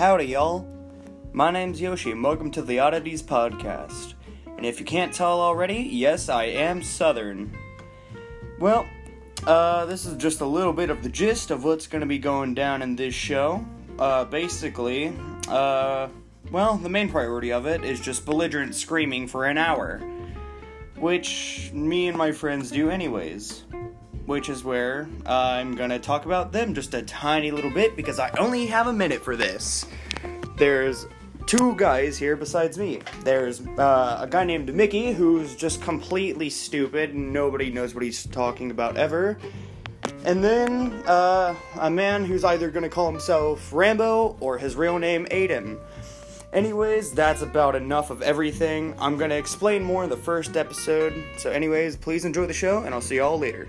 Howdy, y'all. My name's Yoshi, and welcome to the Oddities Podcast. And if you can't tell already, yes, I am Southern. Well, uh, this is just a little bit of the gist of what's going to be going down in this show. Uh, basically, uh, well, the main priority of it is just belligerent screaming for an hour. Which me and my friends do, anyways which is where I'm gonna talk about them just a tiny little bit because I only have a minute for this. There's two guys here besides me. There's uh, a guy named Mickey who's just completely stupid and nobody knows what he's talking about ever. And then uh, a man who's either gonna call himself Rambo or his real name Aiden. Anyways, that's about enough of everything. I'm gonna explain more in the first episode. So, anyways, please enjoy the show, and I'll see y'all later.